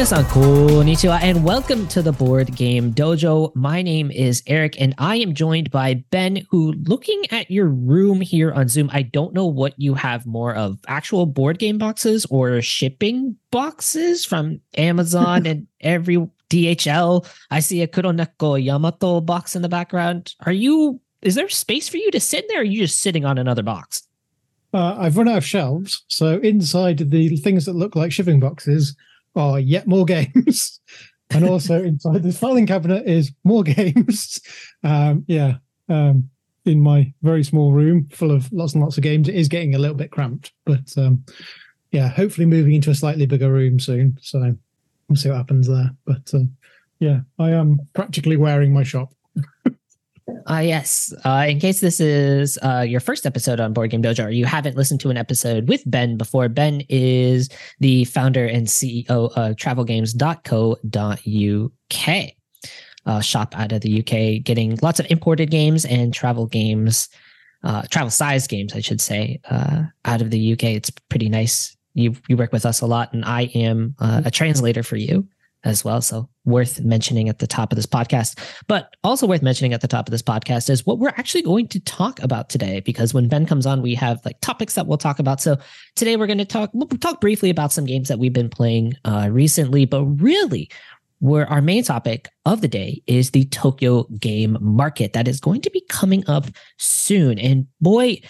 Minasan konnichiwa and welcome to the Board Game Dojo. My name is Eric and I am joined by Ben who looking at your room here on Zoom, I don't know what you have more of actual board game boxes or shipping boxes from Amazon and every DHL. I see a Kuroneko Yamato box in the background. Are you is there space for you to sit in there or are you just sitting on another box? Uh, I've run out of shelves, so inside the things that look like shipping boxes are yet more games. and also inside this filing cabinet is more games. Um, yeah. Um, in my very small room full of lots and lots of games, it is getting a little bit cramped. But um, yeah, hopefully moving into a slightly bigger room soon. So we'll see what happens there. But uh, yeah, I am practically wearing my shop. Uh, yes. Uh, in case this is uh, your first episode on Board Game Dojo, or you haven't listened to an episode with Ben before, Ben is the founder and CEO of travelgames.co.uk, uh, shop out of the UK, getting lots of imported games and travel games, uh, travel size games, I should say, uh, out of the UK. It's pretty nice. You you work with us a lot, and I am uh, a translator for you as well. So worth mentioning at the top of this podcast. But also worth mentioning at the top of this podcast is what we're actually going to talk about today, because when Ben comes on, we have like topics that we'll talk about. So today we're going to talk, we'll talk briefly about some games that we've been playing uh, recently, but really where our main topic of the day is the Tokyo game market that is going to be coming up soon. And boy,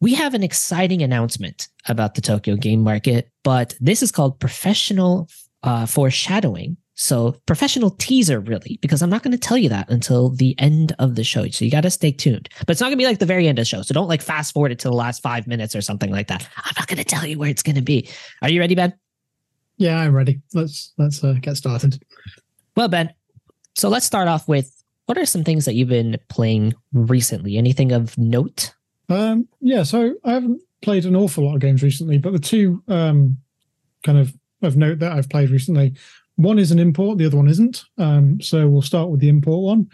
we have an exciting announcement about the Tokyo game market, but this is called professional uh, foreshadowing. So professional teaser, really, because I'm not going to tell you that until the end of the show. So you got to stay tuned. But it's not going to be like the very end of the show. So don't like fast forward it to the last five minutes or something like that. I'm not going to tell you where it's going to be. Are you ready, Ben? Yeah, I'm ready. Let's let's uh, get started. Well, Ben, so let's start off with what are some things that you've been playing recently? Anything of note? Um, yeah, so I haven't played an awful lot of games recently, but the two um, kind of of note that I've played recently. One is an import, the other one isn't. Um, so we'll start with the import one.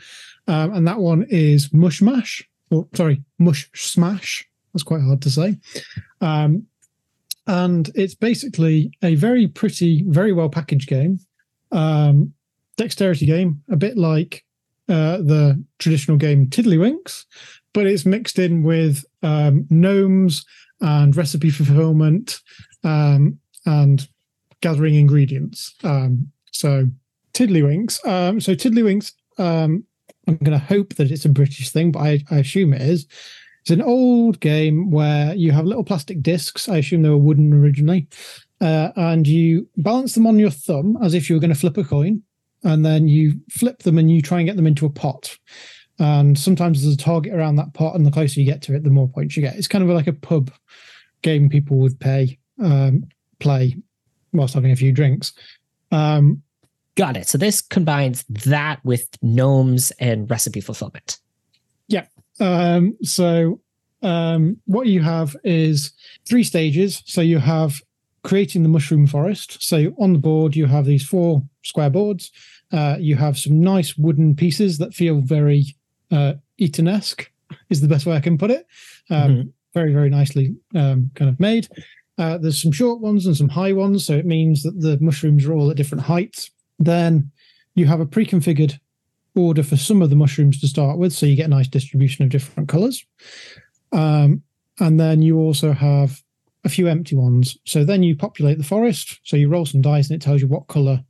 Um, and that one is Mush Mash, or sorry, Mush Smash. That's quite hard to say. Um, and it's basically a very pretty, very well packaged game, um, dexterity game, a bit like uh, the traditional game Tiddlywinks, but it's mixed in with um, gnomes and recipe fulfillment um, and gathering ingredients. Um, so Tiddlywinks. Um, so Tiddlywinks. Um, I'm going to hope that it's a British thing, but I, I assume it is. It's an old game where you have little plastic discs. I assume they were wooden originally, uh, and you balance them on your thumb as if you were going to flip a coin, and then you flip them and you try and get them into a pot. And sometimes there's a target around that pot, and the closer you get to it, the more points you get. It's kind of like a pub game people would pay um, play whilst having a few drinks. Um, Got it. So this combines that with gnomes and recipe fulfillment. Yeah. Um, so um, what you have is three stages. So you have creating the mushroom forest. So on the board, you have these four square boards. Uh, you have some nice wooden pieces that feel very uh, Eton-esque, is the best way I can put it. Um, mm-hmm. Very, very nicely um, kind of made. Uh, there's some short ones and some high ones, so it means that the mushrooms are all at different heights. Then you have a pre-configured order for some of the mushrooms to start with, so you get a nice distribution of different colors. Um, and then you also have a few empty ones. So then you populate the forest. So you roll some dice and it tells you what color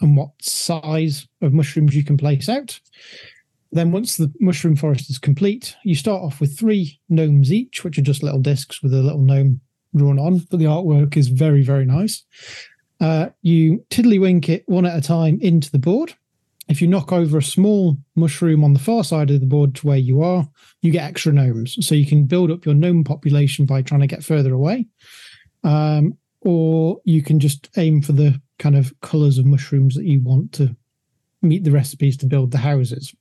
and what size of mushrooms you can place out. Then, once the mushroom forest is complete, you start off with three gnomes each, which are just little discs with a little gnome drawn on, but the artwork is very, very nice. Uh, you tiddlywink it one at a time into the board. If you knock over a small mushroom on the far side of the board to where you are, you get extra gnomes. So you can build up your gnome population by trying to get further away. Um, or you can just aim for the kind of colors of mushrooms that you want to meet the recipes to build the houses.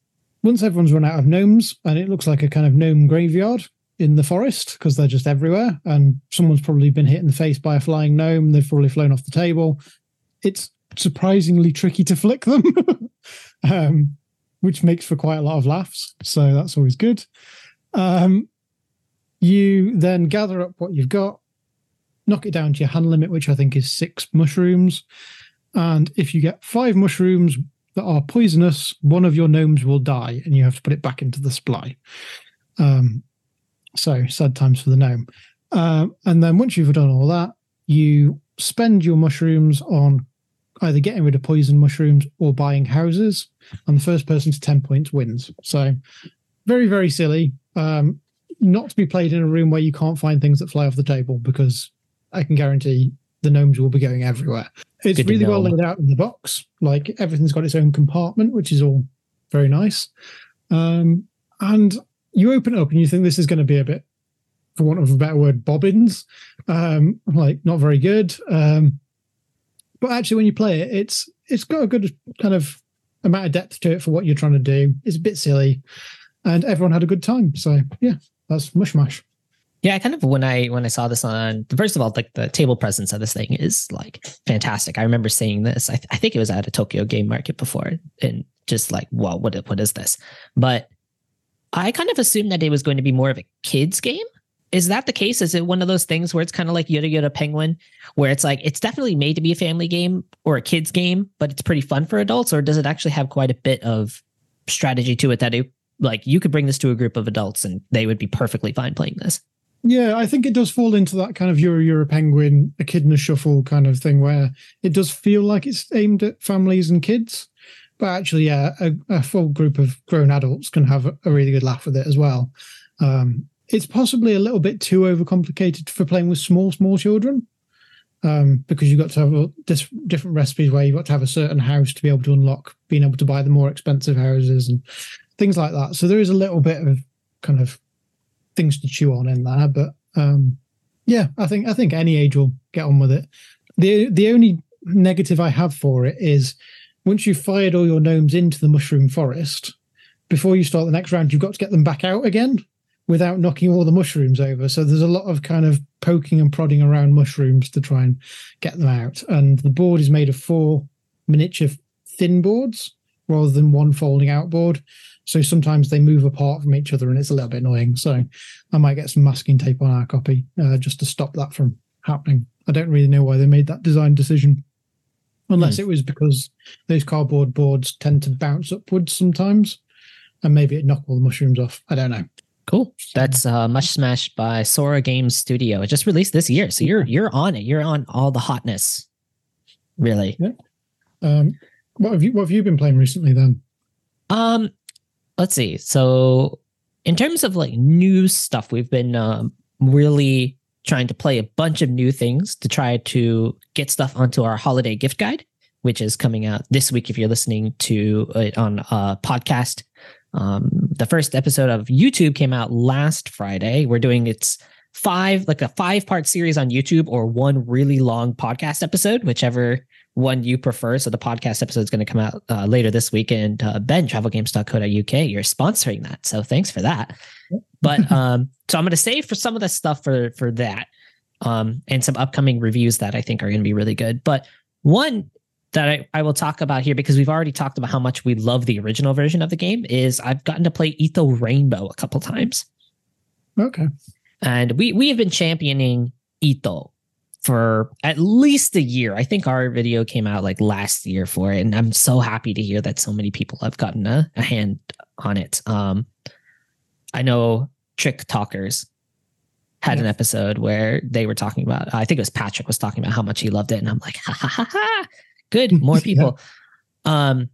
Once everyone's run out of gnomes and it looks like a kind of gnome graveyard, in the forest because they're just everywhere. And someone's probably been hit in the face by a flying gnome. They've probably flown off the table. It's surprisingly tricky to flick them, um, which makes for quite a lot of laughs. So that's always good. Um, you then gather up what you've got, knock it down to your hand limit, which I think is six mushrooms. And if you get five mushrooms that are poisonous, one of your gnomes will die, and you have to put it back into the supply. Um, so sad times for the gnome. Uh, and then once you've done all that, you spend your mushrooms on either getting rid of poison mushrooms or buying houses. And the first person to 10 points wins. So very, very silly. Um, not to be played in a room where you can't find things that fly off the table because I can guarantee the gnomes will be going everywhere. It's Good really well laid out in the box. Like everything's got its own compartment, which is all very nice. Um, and you open it up and you think this is going to be a bit, for want of a better word, bobbins. Um, like not very good. Um, but actually, when you play it, it's it's got a good kind of amount of depth to it for what you're trying to do. It's a bit silly, and everyone had a good time. So yeah, that's mush mush. Yeah, I kind of when I when I saw this on first of all, like the table presence of this thing is like fantastic. I remember seeing this. I, th- I think it was at a Tokyo Game Market before, and just like, well, what what is this? But I kind of assumed that it was going to be more of a kids game. Is that the case? Is it one of those things where it's kind of like Yura Yura Penguin, where it's like it's definitely made to be a family game or a kids game, but it's pretty fun for adults, or does it actually have quite a bit of strategy to it that it like you could bring this to a group of adults and they would be perfectly fine playing this? Yeah, I think it does fall into that kind of Yura Yura Penguin, a kid in a shuffle kind of thing, where it does feel like it's aimed at families and kids, but actually, yeah, a, a full group of grown adults can have a, really good laugh with it as well. Um, it's possibly a little bit too overcomplicated for playing with small, small children. Um, because you've got to have a, different recipes where you've got to have a certain house to be able to unlock being able to buy the more expensive houses and things like that. So there is a little bit of kind of things to chew on in there, but um, yeah, I think I think any age will get on with it. the The only negative I have for it is once you've fired all your gnomes into the mushroom forest, before you start the next round, you've got to get them back out again without knocking all the mushrooms over. So there's a lot of kind of poking and prodding around mushrooms to try and get them out. And the board is made of four miniature thin boards rather than one folding out board. So sometimes they move apart from each other and it's a little bit annoying. So I might get some masking tape on our copy uh, just to stop that from happening. I don't really know why they made that design decision. Unless it was because those cardboard boards tend to bounce upwards sometimes and maybe it knocked all the mushrooms off. I don't know. Cool. That's uh, Mush Smash by Sora Games Studio. It just released this year, so you're you're on it. You're on all the hotness. Really. Yeah. Um, what have you what have you been playing recently then? Um, let's see. So, in terms of like new stuff, we've been um, really trying to play a bunch of new things to try to get stuff onto our holiday gift guide, which is coming out this week. If you're listening to it on a podcast, um, the first episode of YouTube came out last Friday. We're doing its five, like a five part series on YouTube or one really long podcast episode, whichever one you prefer. So the podcast episode is going to come out uh, later this week. And uh, Ben, travelgames.co.uk, you're sponsoring that. So thanks for that. But um, so I'm going to save for some of the stuff for for that um, and some upcoming reviews that I think are going to be really good. But one that I, I will talk about here because we've already talked about how much we love the original version of the game is I've gotten to play Ito Rainbow a couple times. Okay. And we we have been championing Ito for at least a year. I think our video came out like last year for it, and I'm so happy to hear that so many people have gotten a, a hand on it. Um, I know Trick Talkers had an episode where they were talking about. I think it was Patrick was talking about how much he loved it, and I'm like, ha ha ha ha, good, more Yeah. people. Um,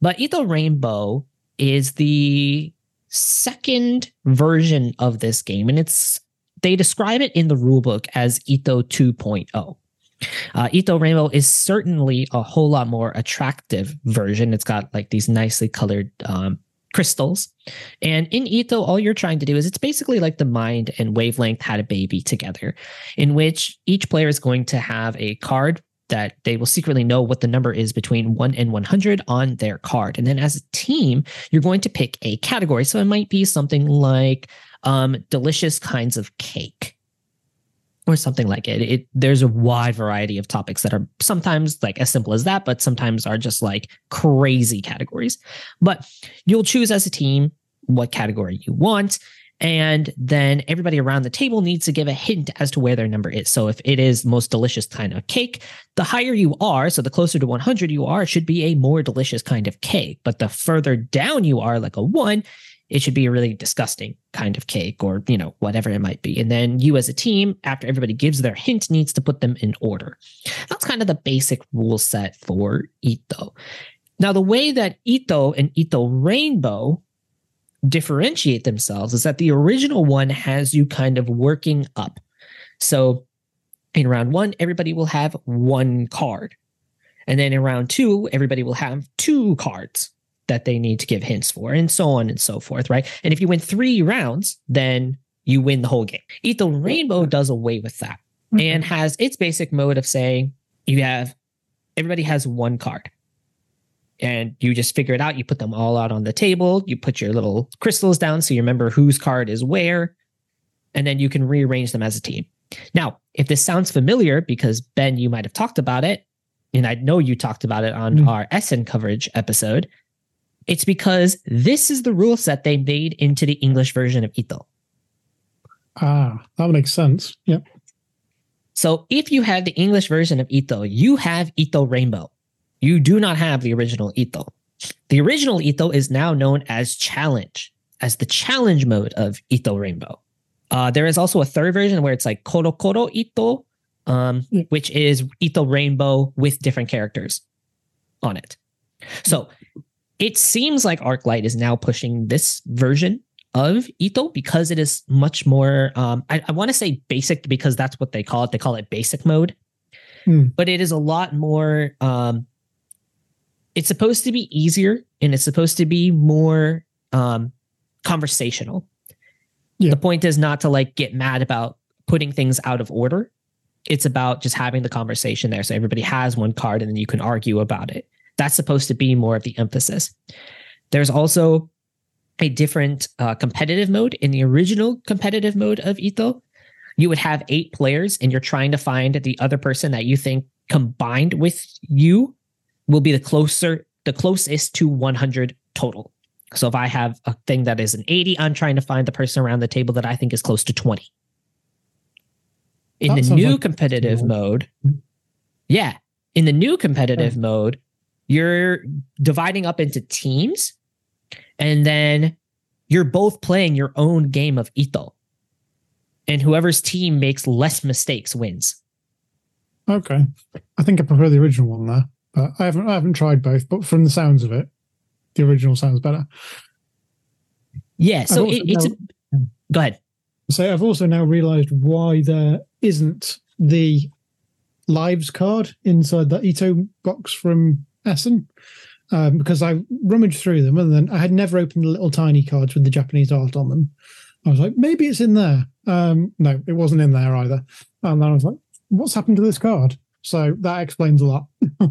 but Ito Rainbow is the second version of this game, and it's they describe it in the rulebook as Ito 2.0. Uh, Ito Rainbow is certainly a whole lot more attractive version. It's got like these nicely colored um, crystals. And in Ito, all you're trying to do is it's basically like the mind and wavelength had a baby together, in which each player is going to have a card that they will secretly know what the number is between 1 and 100 on their card. And then as a team, you're going to pick a category. So it might be something like um, delicious kinds of cake or something like it. it. There's a wide variety of topics that are sometimes like as simple as that, but sometimes are just like crazy categories. But you'll choose as a team what category you want. And then everybody around the table needs to give a hint as to where their number is. So if it is most delicious kind of cake, the higher you are, so the closer to 100 you are, should be a more delicious kind of cake. But the further down you are, like a one, it should be a really disgusting kind of cake or, you know, whatever it might be. And then you as a team, after everybody gives their hint, needs to put them in order. That's kind of the basic rule set for Ito. Now, the way that Ito and Ito Rainbow differentiate themselves is that the original one has you kind of working up. So in round one, everybody will have one card. And then in round two, everybody will have two cards that they need to give hints for, and so on and so forth, right? And if you win three rounds, then you win the whole game. Ito Rainbow does away with that mm-hmm. and has its basic mode of saying you have everybody has one card and you just figure it out. You put them all out on the table. You put your little crystals down so you remember whose card is where, and then you can rearrange them as a team. Now, if this sounds familiar, because Ben, you might have talked about it, and I know you talked about it on mm. our Essen coverage episode, it's because this is the rule set they made into the English version of Ito. Ah, that makes sense. Yep. So if you have the English version of Ito, you have Ito Rainbow. You do not have the original Ito. The original Ito is now known as Challenge, as the challenge mode of Ito Rainbow. Uh, there is also a third version where it's like Koro Koro Ito, um, yeah. which is Ito Rainbow with different characters on it. So it seems like Arclight is now pushing this version of Ito because it is much more, um, I, I want to say basic because that's what they call it. They call it basic mode. Mm. But it is a lot more um, it's supposed to be easier and it's supposed to be more um, conversational. Yeah. The point is not to like get mad about putting things out of order. It's about just having the conversation there. So everybody has one card and then you can argue about it. That's supposed to be more of the emphasis. There's also a different uh, competitive mode in the original competitive mode of Ito. You would have eight players and you're trying to find the other person that you think combined with you will be the closer, the closest to 100 total. So if I have a thing that is an 80, I'm trying to find the person around the table that I think is close to 20. In that the new like competitive cool. mode, yeah, in the new competitive mode, you're dividing up into teams and then you're both playing your own game of Ito. And whoever's team makes less mistakes wins. Okay. I think I prefer the original one there. But I haven't I haven't tried both, but from the sounds of it, the original sounds better. Yeah, so it, it's now, a, go ahead. So I've also now realized why there isn't the lives card inside the Ito box from Essen. Um, because I rummaged through them and then I had never opened the little tiny cards with the Japanese art on them. I was like, maybe it's in there. Um, no, it wasn't in there either. And then I was like, what's happened to this card? So that explains a lot.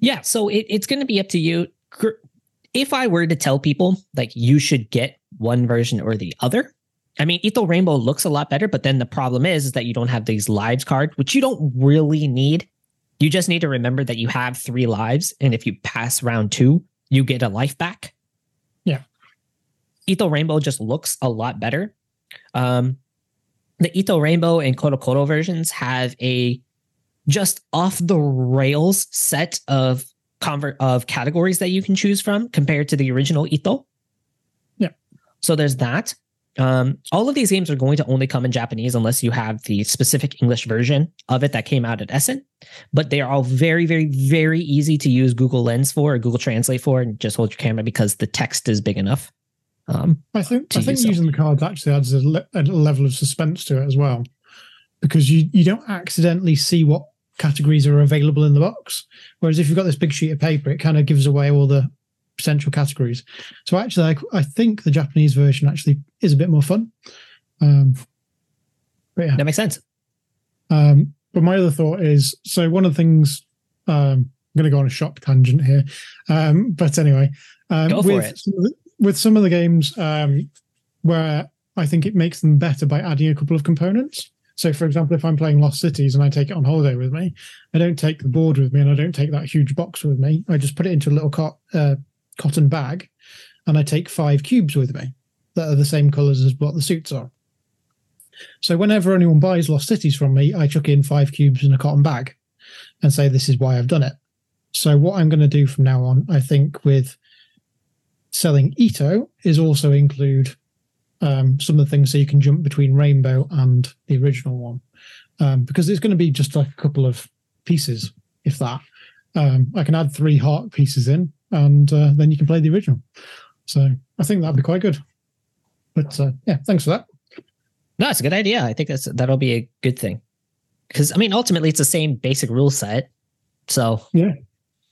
Yeah, so it, it's going to be up to you. If I were to tell people like you should get one version or the other, I mean, Ito Rainbow looks a lot better, but then the problem is, is that you don't have these lives card, which you don't really need. You just need to remember that you have three lives, and if you pass round two, you get a life back. Yeah. Ito Rainbow just looks a lot better. Um, the Ito Rainbow and Koro Koro versions have a just off the rails set of convert of categories that you can choose from compared to the original Ito. Yeah. So there's that. Um, all of these games are going to only come in Japanese unless you have the specific English version of it that came out at Essen. But they are all very, very, very easy to use Google Lens for or Google Translate for, and just hold your camera because the text is big enough. Um, I think I think using the cards actually adds a, le- a level of suspense to it as well, because you you don't accidentally see what categories are available in the box. Whereas if you've got this big sheet of paper, it kind of gives away all the potential categories. So actually, I, I think the Japanese version actually is a bit more fun. Um, but yeah, that makes sense. Um, but my other thought is so one of the things um, I'm going to go on a shop tangent here, um, but anyway, um, with some the, with some of the games um, where I think it makes them better by adding a couple of components. So, for example, if I'm playing Lost Cities and I take it on holiday with me, I don't take the board with me and I don't take that huge box with me. I just put it into a little cot, uh, cotton bag and I take five cubes with me that are the same colors as what the suits are. So whenever anyone buys Lost Cities from me, I chuck in five cubes in a cotton bag and say this is why I've done it. So what I'm going to do from now on, I think, with selling Ito is also include um, some of the things so you can jump between Rainbow and the original one, um, because it's going to be just like a couple of pieces, if that. Um, I can add three heart pieces in, and uh, then you can play the original. So I think that'd be quite good. But uh, yeah, thanks for that. No, it's a good idea. I think that's that'll be a good thing. Because I mean, ultimately, it's the same basic rule set. So yeah,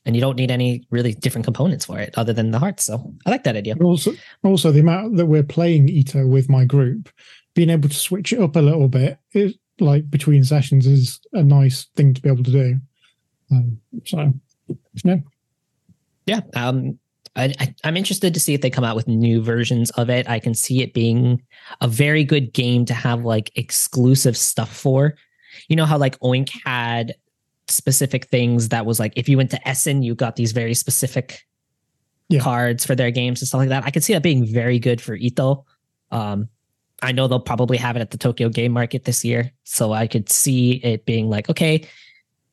and you don't need any really different components for it other than the hearts. So I like that idea. Also, also the amount that we're playing Ito with my group, being able to switch it up a little bit, is, like between sessions, is a nice thing to be able to do. Um, so, yeah, yeah. Um, I, I, I'm interested to see if they come out with new versions of it. I can see it being a very good game to have like exclusive stuff for. You know how like Oink had specific things that was like if you went to Essen, you got these very specific yeah. cards for their games and stuff like that. I could see that being very good for Ito. Um, I know they'll probably have it at the Tokyo Game Market this year, so I could see it being like, okay,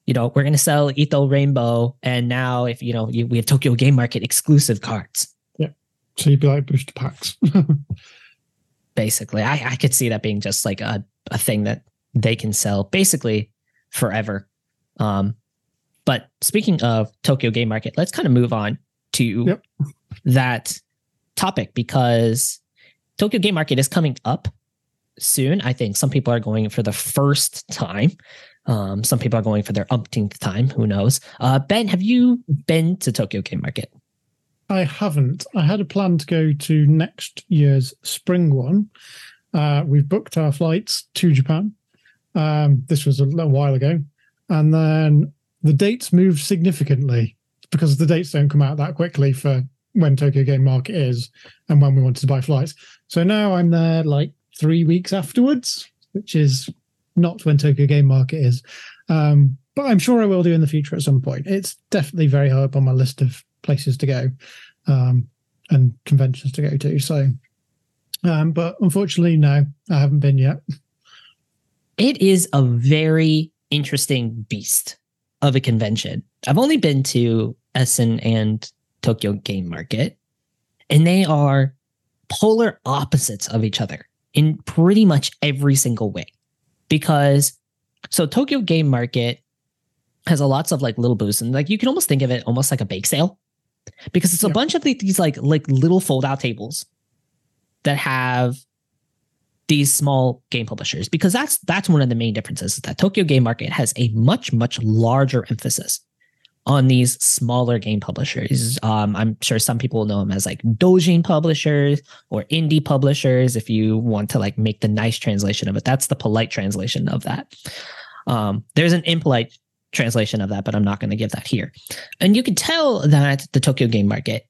you know, we're going to sell Ito Rainbow, and now if you know you, we have Tokyo Game Market exclusive cards. Yeah, so you'd be like booster packs. basically, I I could see that being just like a a thing that they can sell basically forever. Um, but speaking of Tokyo Game Market, let's kind of move on to yep. that topic because Tokyo Game Market is coming up soon. I think some people are going for the first time. Um, some people are going for their umpteenth time. Who knows? Uh, ben, have you been to Tokyo Game Market? I haven't. I had a plan to go to next year's spring one. Uh, we've booked our flights to Japan. Um, this was a little while ago. And then the dates moved significantly because the dates don't come out that quickly for when Tokyo Game Market is and when we wanted to buy flights. So now I'm there like three weeks afterwards, which is not when Tokyo Game Market is. Um, but I'm sure I will do in the future at some point. It's definitely very high up on my list of places to go um, and conventions to go to. So, um, but unfortunately, no, I haven't been yet. It is a very interesting beast of a convention. I've only been to Essen and Tokyo Game Market, and they are polar opposites of each other in pretty much every single way. Because so Tokyo Game Market has a lots of like little booths, and like you can almost think of it almost like a bake sale because it's a yeah. bunch of these like like little fold out tables that have these small game publishers because that's that's one of the main differences is that Tokyo Game Market has a much much larger emphasis on these smaller game publishers. Um, I'm sure some people know them as like Dojin publishers or indie publishers. If you want to like make the nice translation of it, that's the polite translation of that. Um, there's an impolite translation of that, but I'm not going to give that here. And you can tell that the Tokyo Game Market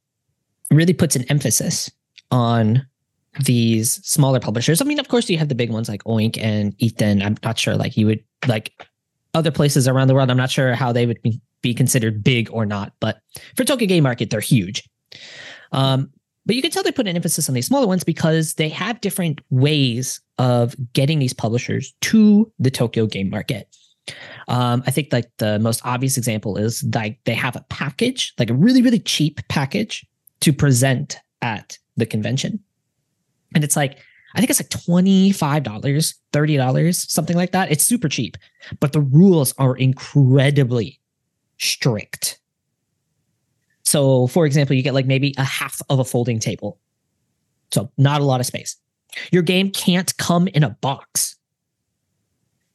really puts an emphasis on these smaller publishers. I mean, of course, you have the big ones like Oink and Itten. I'm not sure, like you would like other places around the world. I'm not sure how they would be, be considered big or not, but for Tokyo Game Market, they're huge. Um, but you can tell they put an emphasis on these smaller ones because they have different ways of getting these publishers to the Tokyo Game Market. Um, I think like the most obvious example is like they have a package, like a really really cheap package to present at the convention. And it's like, I think it's like $25, $30, something like that. It's super cheap, but the rules are incredibly strict. So, for example, you get like maybe a half of a folding table. So, not a lot of space. Your game can't come in a box.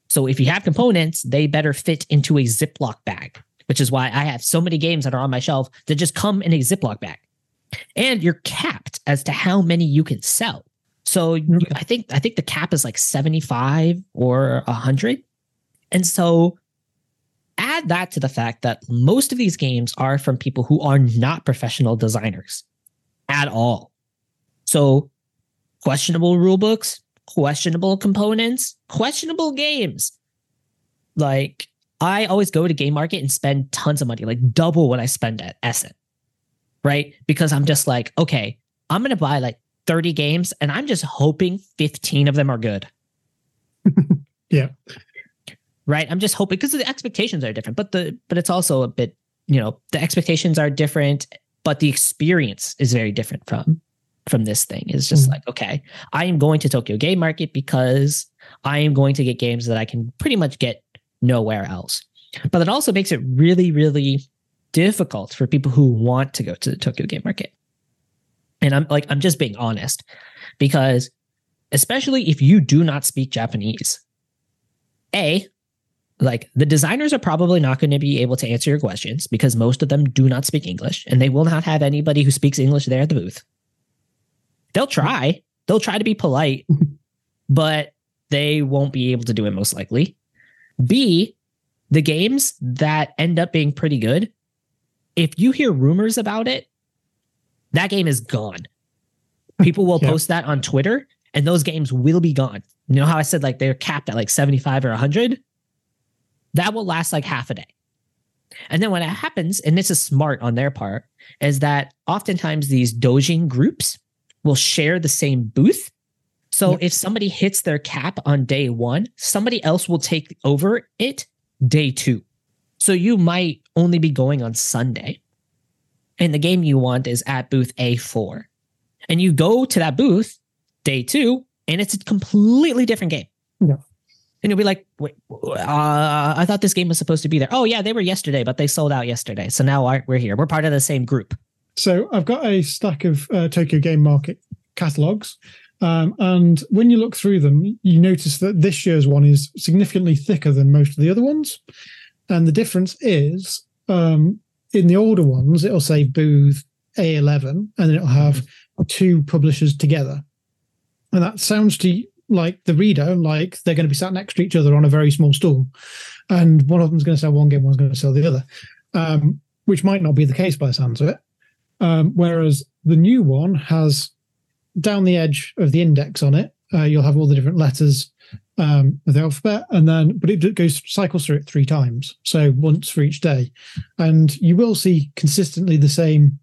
So, if you have components, they better fit into a Ziploc bag, which is why I have so many games that are on my shelf that just come in a Ziploc bag. And you're capped as to how many you can sell. So. I think I think the cap is like 75 or 100. And so add that to the fact that most of these games are from people who are not professional designers at all. So questionable rule books, questionable components, questionable games. Like I always go to game market and spend tons of money, like double what I spend at Essen. Right? Because I'm just like, okay, I'm going to buy like 30 games, and I'm just hoping 15 of them are good. yeah. Right. I'm just hoping because the expectations are different, but the but it's also a bit, you know, the expectations are different, but the experience is very different from from this thing. It's just mm like, okay, I am going to Tokyo Game Market because I am going to get games that I can pretty much get nowhere else. But it also makes it really, really difficult for people who want to go to the Tokyo Game Market. And I'm like, I'm just being honest because especially if you do not speak Japanese, A, like the designers are probably not going to be able to answer your questions because most of them do not speak English and they will not have anybody who speaks English there at the booth. They'll try, they'll try to be polite, but they won't be able to do it most likely. B, the games that end up being pretty good, if you hear rumors about it, that game is gone. People will yeah. post that on Twitter and those games will be gone. You know how I said like they're capped at like 75 or 100? That will last like half a day. And then when it happens, and this is smart on their part, is that oftentimes these dojin groups will share the same booth. So yep. if somebody hits their cap on day one, somebody else will take over it day two. So you might only be going on Sunday. And the game you want is at booth A4. And you go to that booth day two, and it's a completely different game. Yeah. And you'll be like, wait, uh, I thought this game was supposed to be there. Oh, yeah, they were yesterday, but they sold out yesterday. So now we're here. We're part of the same group. So I've got a stack of uh, Tokyo Game Market catalogs. Um, and when you look through them, you notice that this year's one is significantly thicker than most of the other ones. And the difference is um, in the older ones, it'll say booth A11 and then it'll have two publishers together. And that sounds to like the reader like they're going to be sat next to each other on a very small stool. And one of them's going to sell one game, one's going to sell the other, um, which might not be the case by the sounds of it. Um, whereas the new one has down the edge of the index on it, uh, you'll have all the different letters um, of the alphabet, and then but it goes cycles through it three times, so once for each day, and you will see consistently the same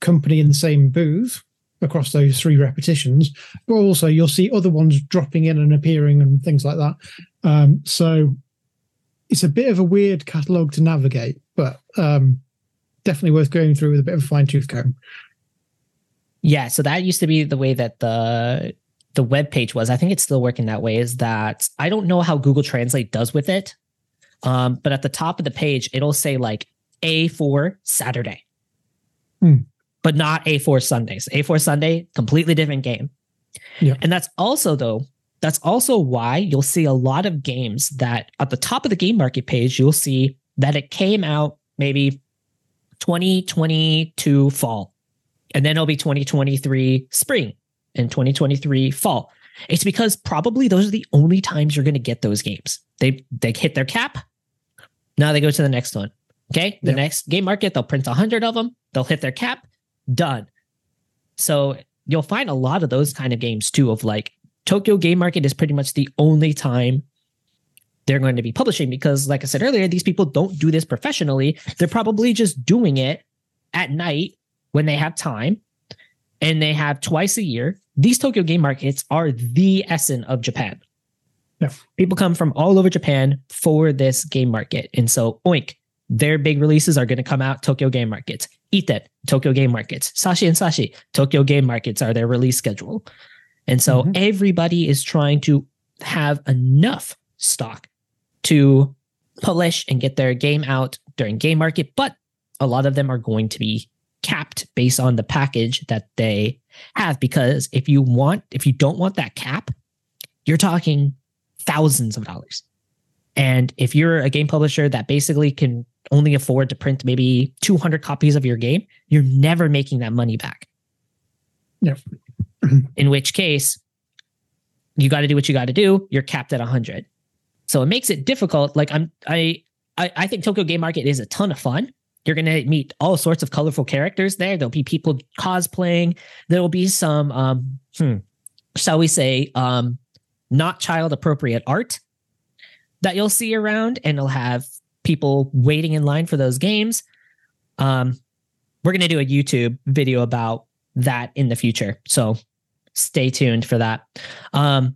company in the same booth across those three repetitions, but also you'll see other ones dropping in and appearing and things like that. Um, so it's a bit of a weird catalog to navigate, but um, definitely worth going through with a bit of a fine tooth comb. Yeah, so that used to be the way that the the web page was. I think it's still working that way. Is that I don't know how Google Translate does with it, um, but at the top of the page it'll say like A for Saturday, hmm. But not A4 Sundays. A4 Sunday, completely different game. Yeah, and that's also though that's also why you'll see a lot of games that at the top of the game market page you'll see that it came out maybe 2022 fall and then it'll be 2023 spring and 2023 fall. It's because probably those are the only times you're going to get those games. They they hit their cap. Now they go to the next one. Okay, the next game market they'll print 100 of them. They'll hit their cap. Done. So you'll find a lot of those kind of games too. Of like Tokyo Game Market is pretty much the only time they're going to be publishing because, like I said earlier, these people don't do this professionally. They're probably just doing it at night when they have time and they have twice a year. These Tokyo game markets are the essence of Japan. Yeah. People come from all over Japan for this game market. And so, oink, their big releases are going to come out Tokyo game markets. Itten Tokyo game markets. Saashi and Saashi, Tokyo game markets are their release schedule. And so, mm-hmm. everybody is trying to have enough stock to publish and get their game out during game market, but a lot of them are going to be capped based on the package that they have because if you want if you don't want that cap you're talking thousands of dollars and if you're a game publisher that basically can only afford to print maybe 200 copies of your game you're never making that money back yeah in which case you got to do what you got to do you're capped at 100 so it makes it difficult like i'm i I, I think Tokyo Game Market is a ton of fun. You're going to meet all sorts of colorful characters there. There'll be people cosplaying. There will be some, um, hmm, shall we say, um, not child appropriate art that you'll see around, and you'll have people waiting in line for those games. Um, we're going to do a YouTube video about that in the future. So stay tuned for that. Um,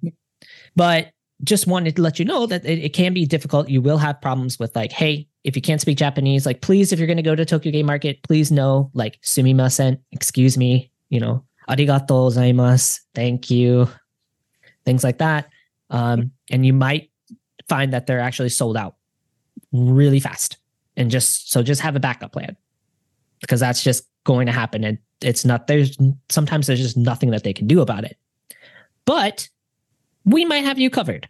but just wanted to let you know that it, it, can be difficult. You will have problems with like, hey, if you can't speak Japanese, like please, if you're going to go to Tokyo Game Market, please know like sumimasen, excuse me, you know, arigato gozaimasu, thank you, things like that. Um, and you might find that they're actually sold out really fast. And just so just have a backup plan because that's just going to happen. And it's not, there's sometimes there's just nothing that they can do about it. But we might have you covered.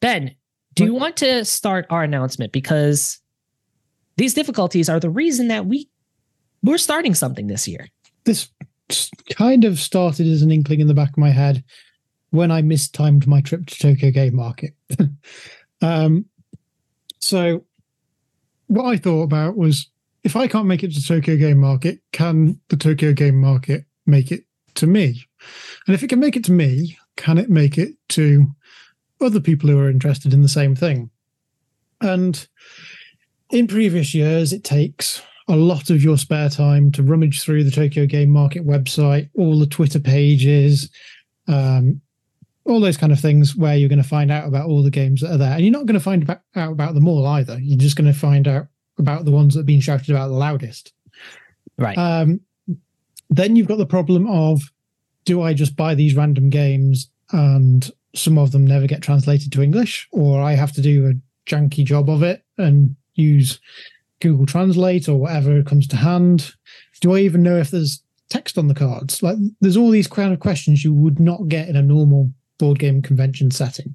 Ben, do you want to start our announcement? Because these difficulties are the reason that we we're starting something this year. This kind of started as an inkling in the back of my head when I mistimed my trip to Tokyo Game Market. um, so what I thought about was if I can't make it to Tokyo Game Market, can the Tokyo Game Market make it to me? And if it can make it to me, can it make it to other people who are interested in the same thing? And in previous years, it takes a lot of your spare time to rummage through the Tokyo Game Market website, all the Twitter pages, um, all those kind of things where you're going to find out about all the games that are there. And you're not going to find out about them all either. You're just going to find out about the ones that have been shouted about the loudest. Right. Um, then you've got the problem of do I just buy these random games and some of them never get translated to English, or I have to do a janky job of it and use Google Translate or whatever comes to hand? Do I even know if there's text on the cards? Like, there's all these kind of questions you would not get in a normal board game convention setting.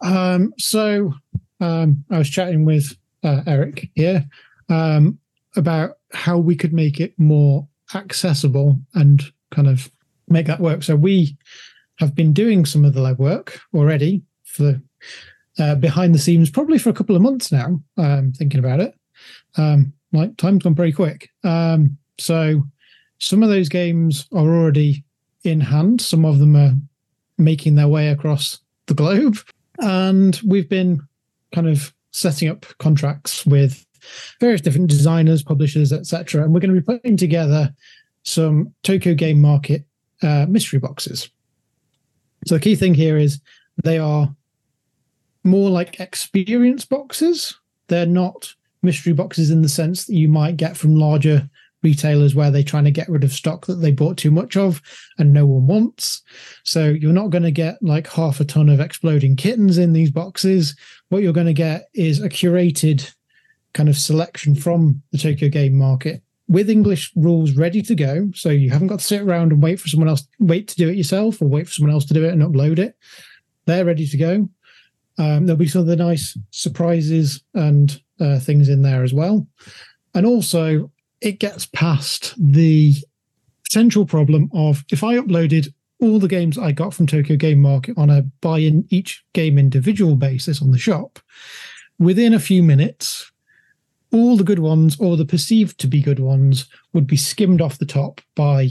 Um, so um, I was chatting with uh, Eric here um, about how we could make it more accessible and kind of make that work. So we have been doing some of the legwork already for uh, behind the scenes, probably for a couple of months now. Um, thinking about it, um, like time's gone pretty quick. Um, so some of those games are already in hand. Some of them are making their way across the globe, and we've been kind of setting up contracts with various different designers, publishers, etc. And we're going to be putting together some Tokyo Game Market uh, mystery boxes. So the key thing here is they are more like experience boxes. They're not mystery boxes in the sense that you might get from larger retailers where they're trying to get rid of stock that they bought too much of and no one wants. So you're not going to get like half a ton of exploding kittens in these boxes. What you're going to get is a curated kind of selection from the Tokyo game market with English rules ready to go. So you haven't got to sit around and wait for someone else, wait to do it yourself or wait for someone else to do it and upload it. They're ready to go. Um, there'll be some of the nice surprises and uh, things in there as well. And also, it gets past the potential problem of if I uploaded all the games I got from Tokyo Game Market on a buy in each game individual basis on the shop, within a few minutes, all the good ones or the perceived to be good ones would be skimmed off the top by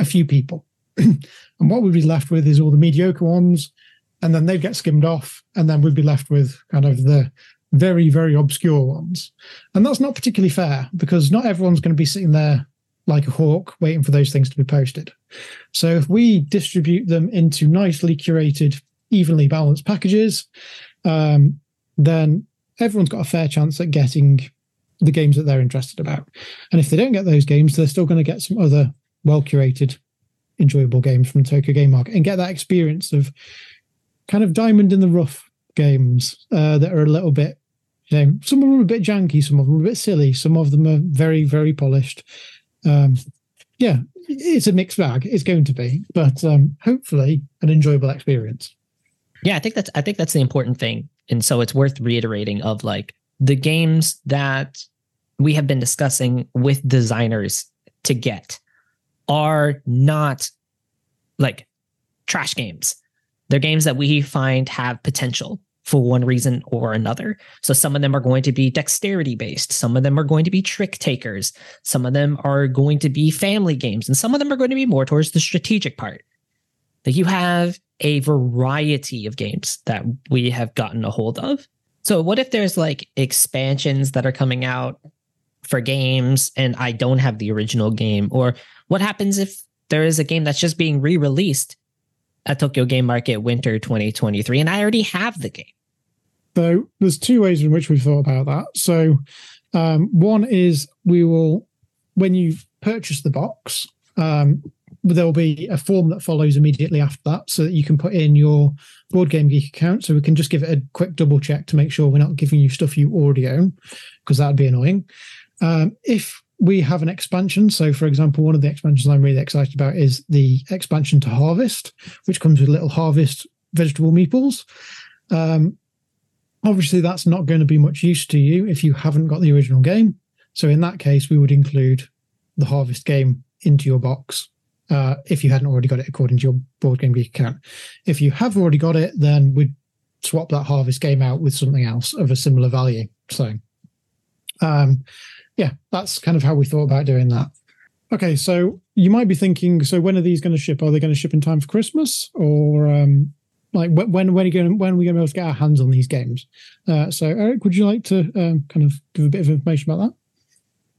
a few people. and what we'd be left with is all the mediocre ones, and then they'd get skimmed off, and then we'd be left with kind of the very, very obscure ones. And that's not particularly fair because not everyone's going to be sitting there like a hawk waiting for those things to be posted. So if we distribute them into nicely curated, evenly balanced packages, um, then everyone's got a fair chance at getting the games that they're interested about. And if they don't get those games, they're still going to get some other well curated, enjoyable games from Tokyo Game Market and get that experience of kind of diamond in the rough games uh, that are a little bit, you know, some of them are a bit janky, some of them are a bit silly, some of them are very, very polished. Um, yeah, it's a mixed bag. It's going to be, but um, hopefully an enjoyable experience. Yeah, I think that's I think that's the important thing, and so it's worth reiterating of like the games that we have been discussing with designers to get are not like trash games. They're games that we find have potential for one reason or another. So some of them are going to be dexterity based, some of them are going to be trick takers, some of them are going to be family games, and some of them are going to be more towards the strategic part. That you have a variety of games that we have gotten a hold of so what if there's like expansions that are coming out for games and I don't have the original game? Or what happens if there is a game that's just being re-released at Tokyo Game Market Winter 2023, and I already have the game. So there's two ways in which we thought about that. So um, one is we will, when you purchase the box, um, there'll be a form that follows immediately after that so that you can put in your board game geek account so we can just give it a quick double check to make sure we're not giving you stuff you already own because that would be annoying um, if we have an expansion so for example one of the expansions i'm really excited about is the expansion to harvest which comes with little harvest vegetable meeples um, obviously that's not going to be much use to you if you haven't got the original game so in that case we would include the harvest game into your box uh, if you hadn't already got it according to your board game geek account. If you have already got it, then we'd swap that harvest game out with something else of a similar value. So, um, yeah, that's kind of how we thought about doing that. Okay, so you might be thinking, so when are these going to ship? Are they going to ship in time for Christmas, or um, like when when are, going, when are we going to be able to get our hands on these games? Uh, so, Eric, would you like to um, kind of give a bit of information about that?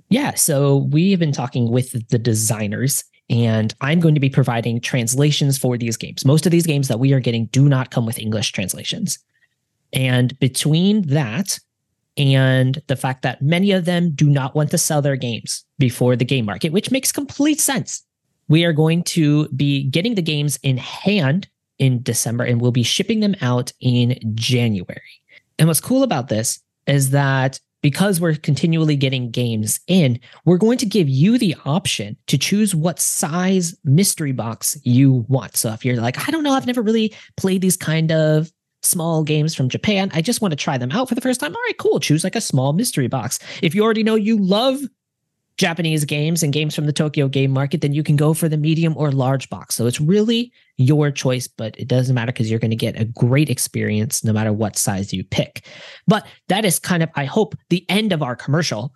Yeah, so we have been talking with the designers and I'm going to be providing translations for these games. Most of these games that we are getting do not come with English translations. And between that and the fact that many of them do not want to sell their games before the game market, which makes complete sense, we are going to be getting the games in hand in December and we'll be shipping them out in January. And what's cool about this is that because we're continually getting games in, we're going to give you the option to choose what size mystery box you want. So if you're like, I don't know, I've never really played these kind of small games from Japan. I just want to try them out for the first time. All right, cool. Choose like a small mystery box. If you already know you love Japanese games and games from the Tokyo game market, then you can go for the medium or large box. So it's really your choice, but it doesn't matter because you're going to get a great experience no matter what size you pick. But that is kind of, I hope, the end of our commercial.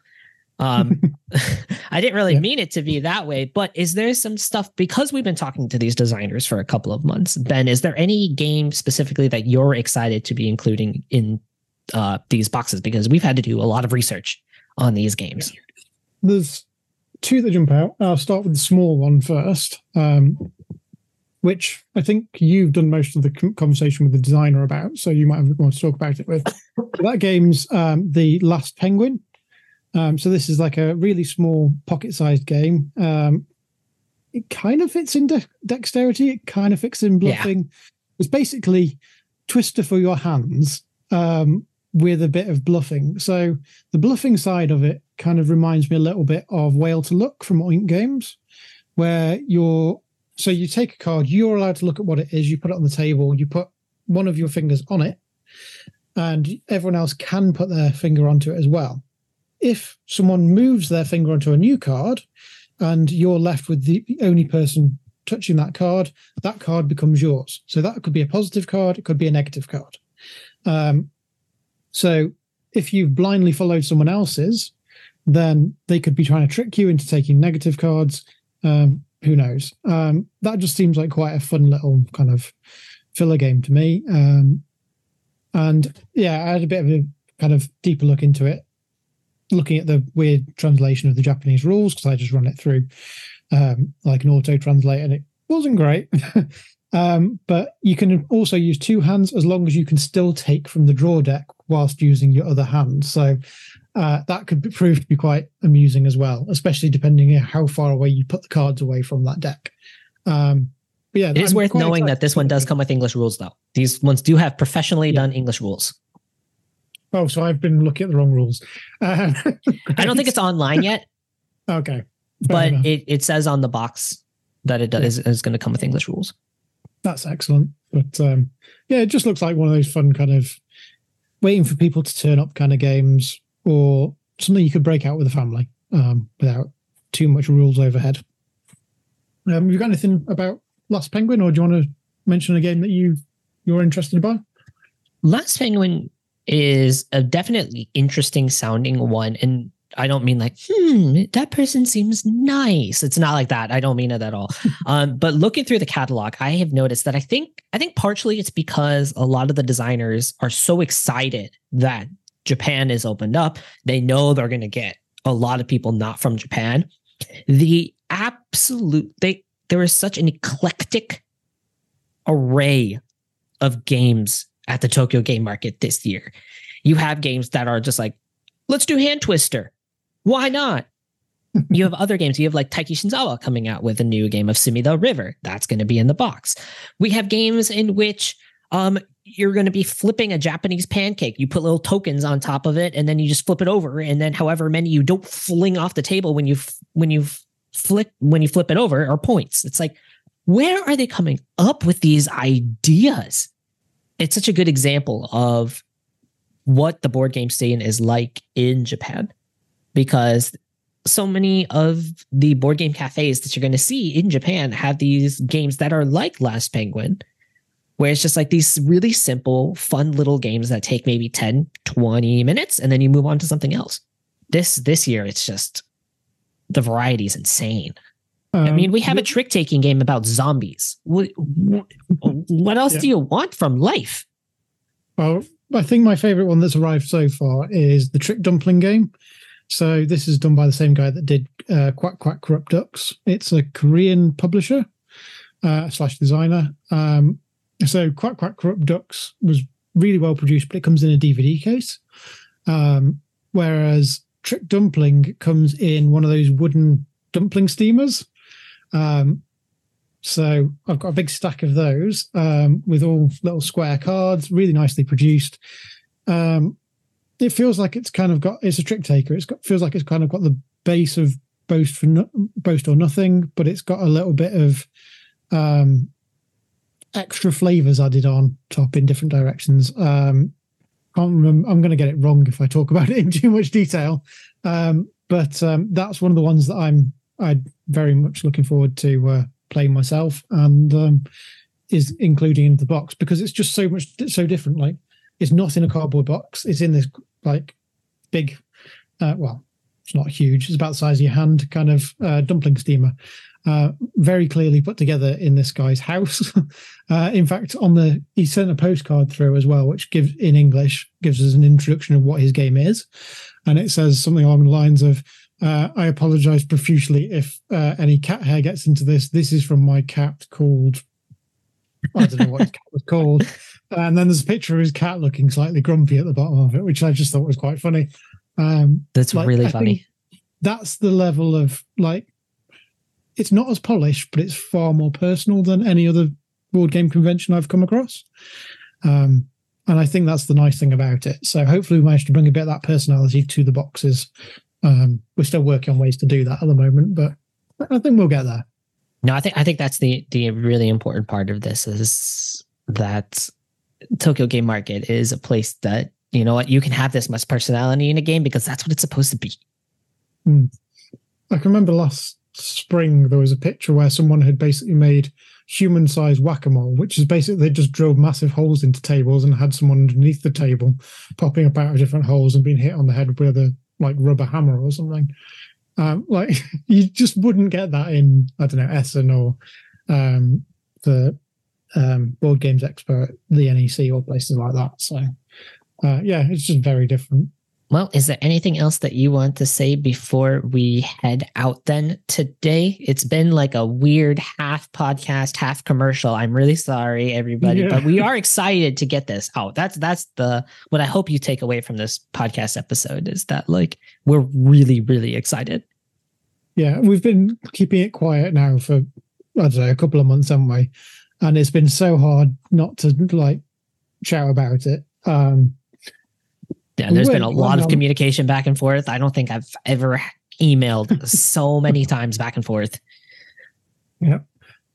Um, I didn't really yeah. mean it to be that way, but is there some stuff because we've been talking to these designers for a couple of months? Ben, is there any game specifically that you're excited to be including in uh, these boxes? Because we've had to do a lot of research on these games there's two that jump out. I'll start with the small one first, um, which I think you've done most of the conversation with the designer about, so you might have more to talk about it with. that game's um, the Last Penguin. Um, so this is like a really small pocket-sized game. Um, it kind of fits in de- dexterity. It kind of fits in bluffing. Yeah. It's basically Twister for your hands um, with a bit of bluffing. So the bluffing side of it kind of reminds me a little bit of Whale to Look from Oink Games, where you're so you take a card, you're allowed to look at what it is, you put it on the table, you put one of your fingers on it, and everyone else can put their finger onto it as well. If someone moves their finger onto a new card and you're left with the only person touching that card, that card becomes yours. So that could be a positive card, it could be a negative card. Um, so if you've blindly followed someone else's, then they could be trying to trick you into taking negative cards. Um, who knows? Um, that just seems like quite a fun little kind of filler game to me. Um, and yeah, I had a bit of a kind of deeper look into it, looking at the weird translation of the Japanese rules because I just run it through um, like an auto translate, and it wasn't great. Um, but you can also use two hands as long as you can still take from the draw deck whilst using your other hand. So uh, that could prove to be quite amusing as well, especially depending on how far away you put the cards away from that deck. Um, but yeah, it is I'm worth knowing that this one does come with English rules, though. These ones do have professionally yeah. done English rules. Oh, so I've been looking at the wrong rules. Uh, I don't think it's online yet. okay, but it, it says on the box that it does, yeah. is, is going to come with English rules. That's excellent. But um, yeah, it just looks like one of those fun kind of waiting for people to turn up kind of games or something you could break out with a family um, without too much rules overhead. Um, have you got anything about Last Penguin, or do you want to mention a game that you you're interested by? Last Penguin is a definitely interesting sounding one, and I don't mean like, hmm, that person seems nice. It's not like that. I don't mean it at all. um, but looking through the catalog, I have noticed that I think I think partially it's because a lot of the designers are so excited that Japan is opened up. They know they're going to get a lot of people not from Japan. The absolute they there is such an eclectic array of games at the Tokyo Game Market this year. You have games that are just like, let's do Hand Twister. Why not? you have other games. You have like Taiki Shinzawa coming out with a new game of Sumida River. That's going to be in the box. We have games in which um, you're going to be flipping a Japanese pancake. You put little tokens on top of it, and then you just flip it over, and then however many you don't fling off the table when you when you flip when you flip it over are points. It's like, where are they coming up with these ideas? It's such a good example of what the board game scene is like in Japan, because so many of the board game cafes that you're going to see in Japan have these games that are like Last Penguin where it's just like these really simple, fun little games that take maybe 10, 20 minutes and then you move on to something else. This this year it's just the variety is insane. Um, I mean, we have a trick taking game about zombies. What, what else yeah. do you want from life? Well, I think my favorite one that's arrived so far is the Trick Dumpling game. So this is done by the same guy that did uh, Quack Quack Corrupt Ducks. It's a Korean publisher uh, slash designer. Um, so Quack Quack Corrupt Ducks was really well produced, but it comes in a DVD case. Um, whereas Trick Dumpling comes in one of those wooden dumpling steamers. Um, so I've got a big stack of those um, with all little square cards, really nicely produced. Um, it feels like it's kind of got it's a trick taker. It's got feels like it's kind of got the base of boast for no, boast or nothing, but it's got a little bit of um, extra flavors added on top in different directions. Um, I'm going to get it wrong if I talk about it in too much detail, um, but um, that's one of the ones that I'm I very much looking forward to uh, playing myself and um, is including into the box because it's just so much so different. Like it's not in a cardboard box; it's in this like big, uh, well, it's not huge. It's about the size of your hand, kind of uh, dumpling steamer, uh, very clearly put together in this guy's house. uh, in fact, on the he sent a postcard through as well, which gives in English gives us an introduction of what his game is, and it says something along the lines of. Uh, I apologize profusely if uh, any cat hair gets into this. This is from my cat called I don't know what his cat was called. And then there's a picture of his cat looking slightly grumpy at the bottom of it, which I just thought was quite funny. Um, that's like, really funny. That's the level of like it's not as polished, but it's far more personal than any other board game convention I've come across. Um, and I think that's the nice thing about it. So hopefully we managed to bring a bit of that personality to the boxes. Um, we're still working on ways to do that at the moment, but I think we'll get there. No, I think I think that's the the really important part of this is that Tokyo Game Market is a place that you know what you can have this much personality in a game because that's what it's supposed to be. Mm. I can remember last spring there was a picture where someone had basically made human sized whack-a-mole which is basically they just drilled massive holes into tables and had someone underneath the table popping up out of different holes and being hit on the head with a like rubber hammer or something. Um, like you just wouldn't get that in i don't know essen or um, the um, board games expo at the nec or places like that. So uh, yeah it's just very different well, is there anything else that you want to say before we head out then today? It's been like a weird half podcast, half commercial. I'm really sorry, everybody, yeah. but we are excited to get this out. That's that's the what I hope you take away from this podcast episode is that like we're really, really excited. Yeah, we've been keeping it quiet now for I don't know, a couple of months, haven't we? And it's been so hard not to like shout about it. Um yeah, there's been a lot of communication back and forth. I don't think I've ever emailed so many times back and forth. Yeah.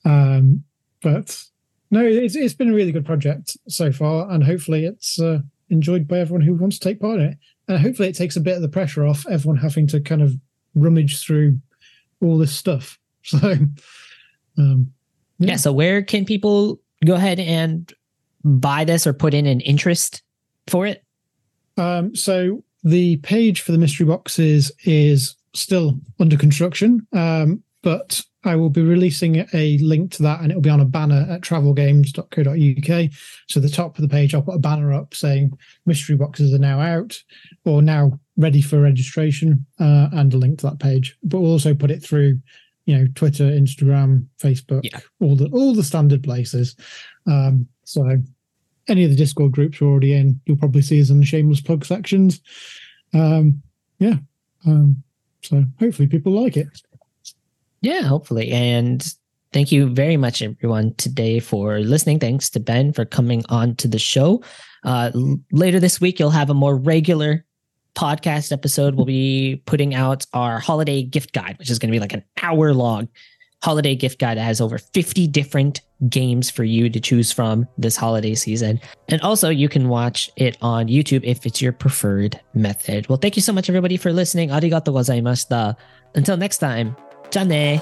Um, but no, it's it's been a really good project so far, and hopefully it's uh, enjoyed by everyone who wants to take part in it. And hopefully it takes a bit of the pressure off everyone having to kind of rummage through all this stuff. So, um, yeah. yeah. So where can people go ahead and buy this or put in an interest for it? Um, so the page for the mystery boxes is still under construction, um, but I will be releasing a link to that and it'll be on a banner at travelgames.co.uk. So the top of the page, I'll put a banner up saying mystery boxes are now out or now ready for registration uh, and a link to that page. But we'll also put it through, you know, Twitter, Instagram, Facebook, yeah. all the all the standard places. Um, so any of the Discord groups you're already in, you'll probably see us in the shameless plug sections. Um, yeah. Um, so hopefully people like it. Yeah, hopefully. And thank you very much, everyone, today for listening. Thanks to Ben for coming on to the show. Uh, later this week, you'll have a more regular podcast episode. We'll be putting out our holiday gift guide, which is going to be like an hour long holiday gift guide that has over 50 different games for you to choose from this holiday season. And also, you can watch it on YouTube if it's your preferred method. Well, thank you so much, everybody, for listening. Arigato gozaimashita. Until next time, じゃあね